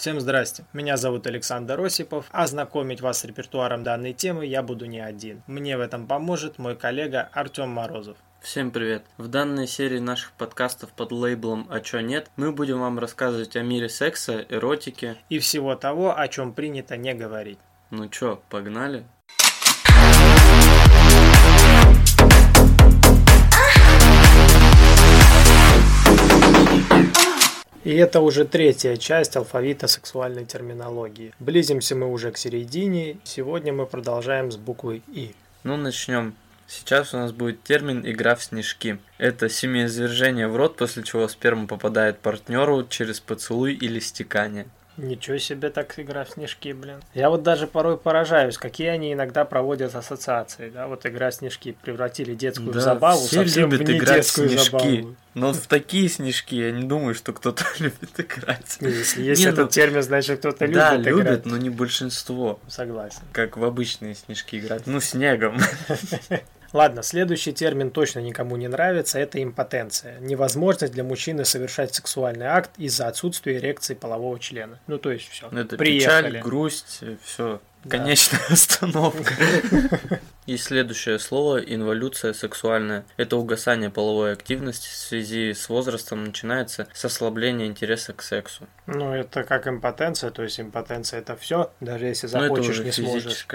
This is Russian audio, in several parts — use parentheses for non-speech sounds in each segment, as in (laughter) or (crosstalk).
Всем здрасте, меня зовут Александр Осипов, а знакомить вас с репертуаром данной темы я буду не один. Мне в этом поможет мой коллега Артем Морозов. Всем привет! В данной серии наших подкастов под лейблом «А чё нет» мы будем вам рассказывать о мире секса, эротики и всего того, о чем принято не говорить. Ну чё, погнали? И это уже третья часть алфавита сексуальной терминологии. Близимся мы уже к середине. Сегодня мы продолжаем с буквы И. Ну, начнем. Сейчас у нас будет термин «игра в снежки». Это семяизвержение в рот, после чего сперма попадает партнеру через поцелуй или стекание. Ничего себе так игра в снежки, блин. Я вот даже порой поражаюсь, какие они иногда проводят ассоциации, да, вот игра в снежки превратили детскую да, забаву все совсем любят в играть в снежки. забаву. Но в такие снежки я не думаю, что кто-то (laughs) любит играть. Не, Если есть Не, этот ну, термин, значит кто-то да, любит любят, играть. но не большинство. Согласен. Как в обычные снежки играть. Ну, снегом. (laughs) Ладно, следующий термин точно никому не нравится, это импотенция. Невозможность для мужчины совершать сексуальный акт из-за отсутствия эрекции полового члена. Ну, то есть все. Это Приехали. печаль, грусть, все. Да. Конечная (laughs) остановка. (laughs) И следующее слово – инволюция сексуальная. Это угасание половой активности в связи с возрастом начинается с ослабления интереса к сексу. Ну, это как импотенция, то есть импотенция это все, даже если Ну, захочешь, не сможешь.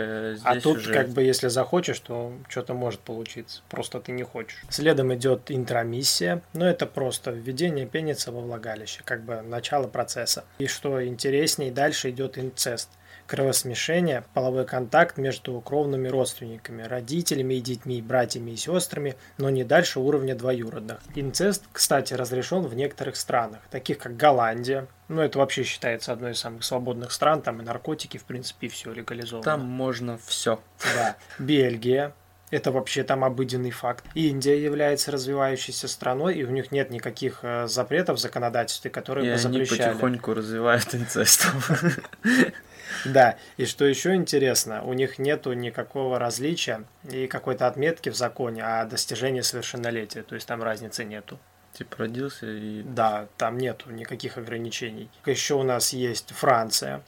А тут уже- как бы если захочешь, то что-то может получиться. Просто ты не хочешь. Следом идет интромиссия. Но это просто введение пениса во влагалище, как бы начало процесса. И что интереснее, дальше идет инцест. Кровосмешение, половой контакт между кровными родственниками, родителями и детьми, братьями и сестрами, но не дальше уровня двоюродных. Инцест, кстати, разрешен в некоторых странах, таких как Голландия. Ну, это вообще считается одной из самых свободных стран, там и наркотики, в принципе, все легализовано. Там можно все. Да. Бельгия. Это вообще там обыденный факт. Индия является развивающейся страной, и у них нет никаких э, запретов в законодательстве, которые И бы они запрещали. потихоньку развивают инцест. (laughs) (laughs) Да, и что еще интересно, у них нету никакого различия и какой-то отметки в законе о достижении совершеннолетия, то есть там разницы нету. Типа родился и... Да, там нету никаких ограничений. Еще у нас есть Франция.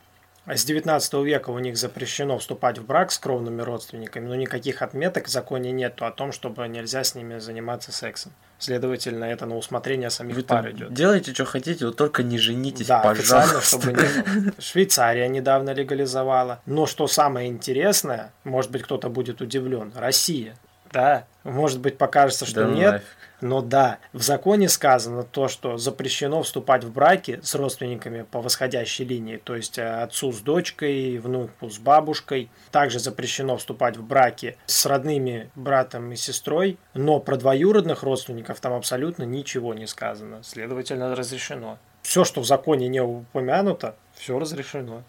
С 19 века у них запрещено вступать в брак с кровными родственниками, но никаких отметок в законе нету о том, чтобы нельзя с ними заниматься сексом. Следовательно, это на усмотрение самих Вы пар идет. делайте, что хотите, вот только не женитесь, Да, пожалуйста. чтобы не. (laughs) Швейцария недавно легализовала. Но что самое интересное, может быть, кто-то будет удивлен, Россия. Да, может быть, покажется, что Да нет, нафиг. но да, в законе сказано то, что запрещено вступать в браки с родственниками по восходящей линии, то есть э, отцу с дочкой, внуку с бабушкой. Также запрещено вступать в браки с родными братом и сестрой, но про двоюродных родственников там абсолютно ничего не сказано. Следовательно, разрешено. Все, что в законе не упомянуто, все разрешено.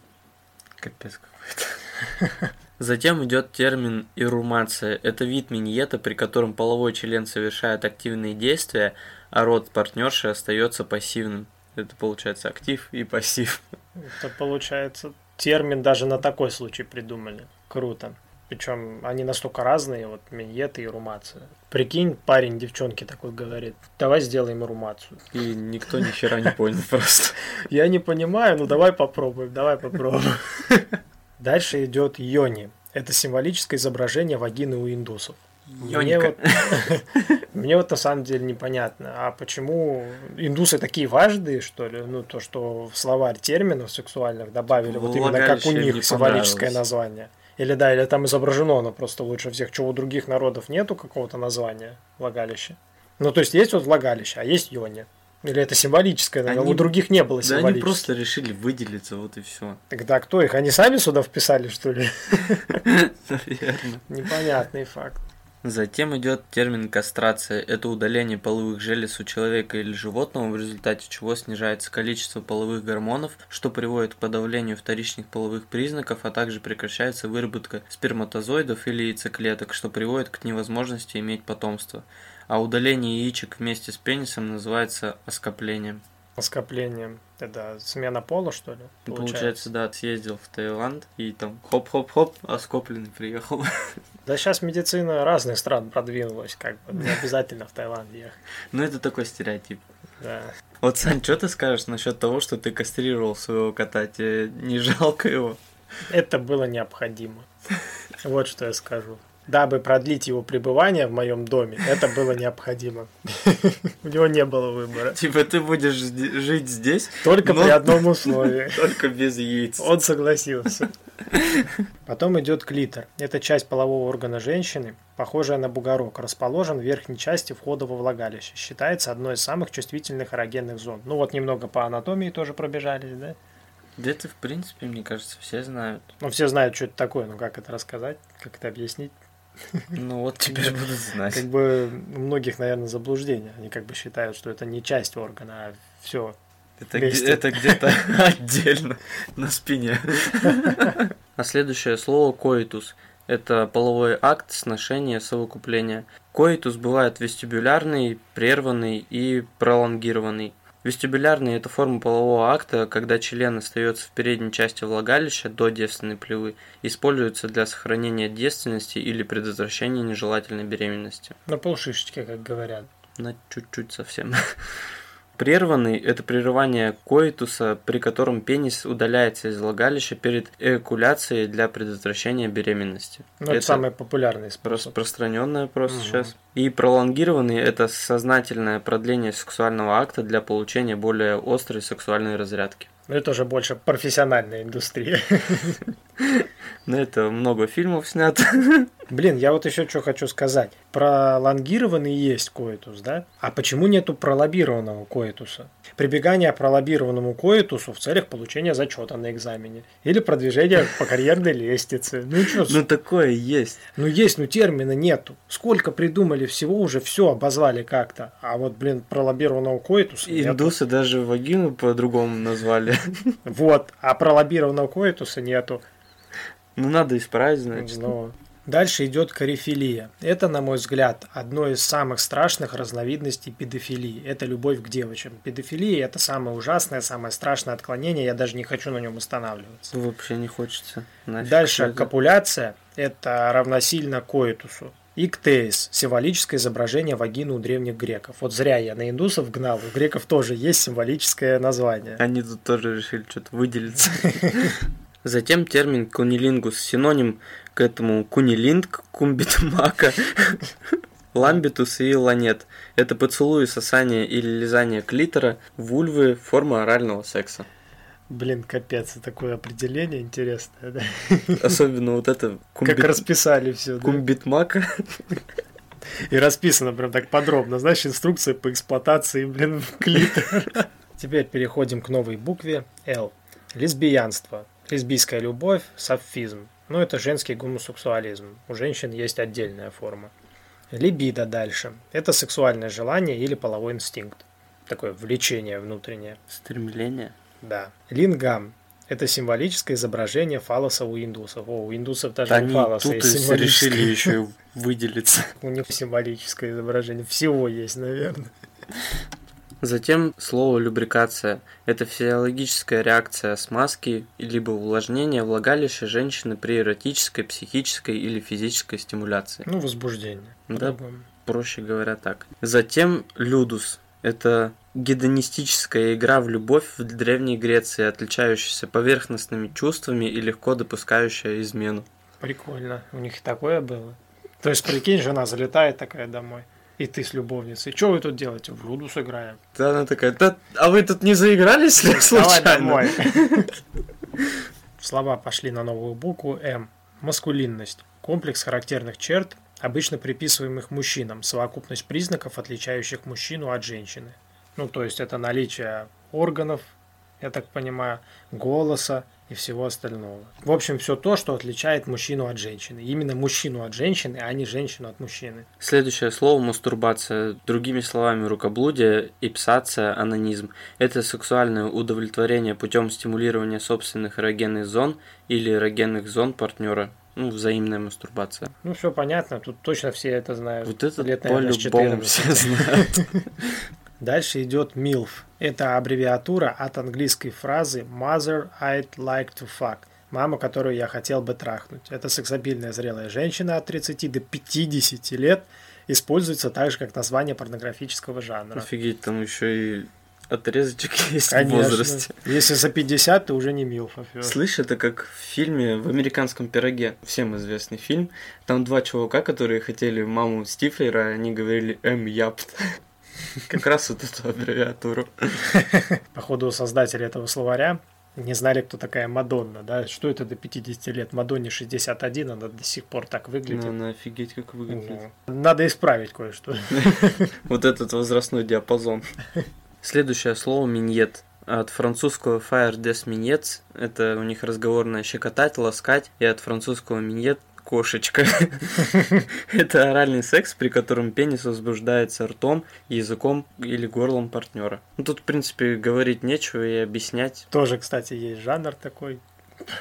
Капец какой-то. (laughs) Затем идет термин ирумация. Это вид миньета, при котором половой член совершает активные действия, а род партнерши остается пассивным. Это получается актив и пассив. Это получается термин даже на такой случай придумали. Круто. Причем они настолько разные, вот миньеты и румация. Прикинь, парень девчонке такой говорит, давай сделаем румацию. И никто ни хера не понял просто. (laughs) Я не понимаю, ну давай попробуем, давай попробуем. (laughs) Дальше идет йони. Это символическое изображение вагины у индусов. Мне вот, (laughs) мне вот на самом деле непонятно, а почему индусы такие важные, что ли? Ну, то, что в словарь терминов сексуальных добавили, вот именно как у них символическое название. Или да, или там изображено оно просто лучше всех, чего у других народов нету какого-то названия влагалища. Ну, то есть есть вот влагалище, а есть йони. Или это символическое, наверное, Они- у других не было Да они символического. просто решили выделиться, вот и все. Тогда кто их? Они сами сюда вписали, что ли? (laughs) Наверное. Непонятный факт. Затем идет термин кастрация. Это удаление половых желез у человека или животного, в результате чего снижается количество половых гормонов, что приводит к подавлению вторичных половых признаков, а также прекращается выработка сперматозоидов или яйцеклеток, что приводит к невозможности иметь потомство. А удаление яичек вместе с пенисом называется оскоплением. Скоплением. Это смена пола, что ли? Получается, да, съездил в Таиланд и там хоп-хоп-хоп, оскопленный приехал. (laughs) Да сейчас медицина разных стран продвинулась, как бы не обязательно в Таиланд ехать. Ну это такой стереотип. Да. Вот, Сань, что ты скажешь насчет того, что ты кастрировал своего кота? Тебе не жалко его? Это было необходимо. Вот что я скажу. Дабы продлить его пребывание в моем доме, это было необходимо. (laughs) У него не было выбора. Типа ты будешь жить здесь? Только при одном условии. (laughs) Только без яиц. Он согласился. Потом идет клитор. Это часть полового органа женщины, похожая на бугорок, расположен в верхней части входа во влагалище. Считается одной из самых чувствительных эрогенных зон. Ну вот немного по анатомии тоже пробежались, да? Где-то, в принципе, мне кажется, все знают. Ну все знают, что это такое, но как это рассказать, как это объяснить? Ну вот теперь будут (laughs) знать. Как бы у многих, наверное, заблуждение. Они как бы считают, что это не часть органа, а все. Это, где- это где-то (laughs) отдельно на спине. (laughs) А следующее слово коитус. Это половой акт, сношение, совокупление. Коитус бывает вестибулярный, прерванный и пролонгированный. Вестибулярный – это форма полового акта, когда член остается в передней части влагалища до девственной плевы, используется для сохранения девственности или предотвращения нежелательной беременности. На полшишечки, как говорят. На чуть-чуть совсем. (laughs) Прерванный – это прерывание коитуса, при котором пенис удаляется из влагалища перед эякуляцией для предотвращения беременности. Ну, это, самый популярный способ. распространенное просто Мгм. сейчас. И пролонгированный – это сознательное продление сексуального акта для получения более острой сексуальной разрядки. Но это уже больше профессиональная индустрия. (laughs) На это много фильмов снято. Блин, я вот еще что хочу сказать. Пролонгированный есть коитус, да? А почему нету пролоббированного коитуса? Прибегание к пролоббированному коитусу в целях получения зачета на экзамене. Или продвижения по карьерной лестнице. Ну что, Ну, такое есть. ну есть, ну термина нету. Сколько придумали всего, уже все обозвали как-то. А вот, блин, пролоббированного коитуса нету. Индусы даже вагину по-другому назвали. Вот, а пролоббированного коитуса нету. Ну, надо исправить, значит. Но Дальше идет карифилия. Это, на мой взгляд, одно из самых страшных разновидностей педофилии. Это любовь к девочкам. Педофилия – это самое ужасное, самое страшное отклонение. Я даже не хочу на нем останавливаться. Вообще не хочется. Нафиг Дальше это. копуляция – это равносильно коитусу. Иктеис – символическое изображение вагины у древних греков. Вот зря я на индусов гнал, у греков тоже есть символическое название. Они тут тоже решили что-то выделиться. (laughs) Затем термин кунилингус, синоним к этому кунилинг, кумбитмака, ламбитус и ланет. Это поцелуи, сосание или лизание клитора, вульвы, форма орального секса. Блин, капец, такое определение интересное, да? Особенно вот это Как кумбит- расписали все. кумбитмака. И расписано прям так подробно. Знаешь, инструкция по эксплуатации, блин, клитора. Теперь переходим к новой букве L. Лесбиянство. Лесбийская любовь, сафизм. Ну, это женский гомосексуализм. У женщин есть отдельная форма. Либидо дальше. Это сексуальное желание или половой инстинкт. Такое влечение внутреннее. Стремление. Да. Лингам. Это символическое изображение фалоса у индусов. О, у индусов даже Они у фалоса тут есть и символическое. решили (laughs) еще выделиться. У них символическое изображение. Всего есть, наверное. Затем слово любрикация. Это физиологическая реакция смазки либо увлажнения влагалища женщины при эротической, психической или физической стимуляции. Ну, возбуждение. Да. По-другому. Проще говоря так. Затем людус. Это гедонистическая игра в любовь в Древней Греции, отличающаяся поверхностными чувствами и легко допускающая измену. Прикольно. У них и такое было. То есть, прикинь, жена залетает такая домой. И ты с любовницей. Что вы тут делаете? В Люду сыграем. Да, она такая, «Да, а вы тут не заигрались ли Давай случайно? домой. Слова пошли на новую букву М. Маскулинность. Комплекс характерных черт, обычно приписываемых мужчинам. Совокупность признаков, отличающих мужчину от женщины. Ну, то есть это наличие органов, я так понимаю, голоса и всего остального. В общем, все то, что отличает мужчину от женщины. Именно мужчину от женщины, а не женщину от мужчины. Следующее слово мастурбация, другими словами рукоблудие, ипсация, анонизм. Это сексуальное удовлетворение путем стимулирования собственных эрогенных зон или эрогенных зон партнера. Ну, взаимная мастурбация. Ну, все понятно, тут точно все это знают. Вот это Лет, наверное, по-любому 14. все знают. (laughs) Дальше идет MILF. Это аббревиатура от английской фразы Mother I'd like to fuck. Мама, которую я хотел бы трахнуть. Это сексапильная зрелая женщина от 30 до 50 лет, используется так же, как название порнографического жанра. Офигеть, там еще и отрезочек (laughs) есть Конечно. в возрасте. Если за 50, ты уже не милф. Слышь, это как в фильме «В американском пироге». Всем известный фильм. Там два чувака, которые хотели маму Стифлера, они говорили «эм, япт». (laughs) Как раз вот эту аббревиатуру. (laughs) Походу, создатели этого словаря не знали, кто такая Мадонна, да? Что это до 50 лет? Мадонне 61, она до сих пор так выглядит. Ну, она офигеть как выглядит. Надо исправить кое-что. (laughs) Вот этот возрастной диапазон. Следующее слово «миньет». От французского «fire des minets» – это у них разговорное «щекотать», «ласкать», и от французского «миньет» кошечка. (laughs) Это оральный секс, при котором пенис возбуждается ртом, языком или горлом партнера. Ну, тут, в принципе, говорить нечего и объяснять. Тоже, кстати, есть жанр такой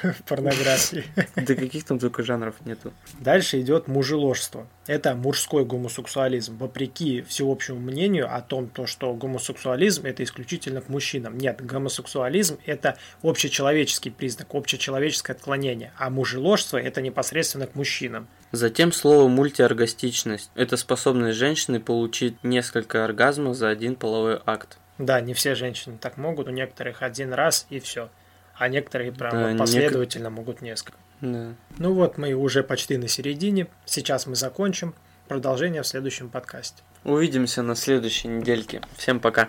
(laughs) порнографии. (laughs) Да каких там только жанров нету. Дальше идет мужеложство. Это мужской гомосексуализм. Вопреки всеобщему мнению о том, то, что гомосексуализм это исключительно к мужчинам. Нет, гомосексуализм это общечеловеческий признак, общечеловеческое отклонение. А мужеложство это непосредственно к мужчинам. Затем слово мультиоргастичность. Это способность женщины получить несколько оргазмов за один половой акт. Да, не все женщины так могут, у некоторых один раз и все а некоторые прям да, последовательно нек... могут несколько. Да. Ну вот мы уже почти на середине. Сейчас мы закончим. Продолжение в следующем подкасте. Увидимся на следующей недельке. Всем пока.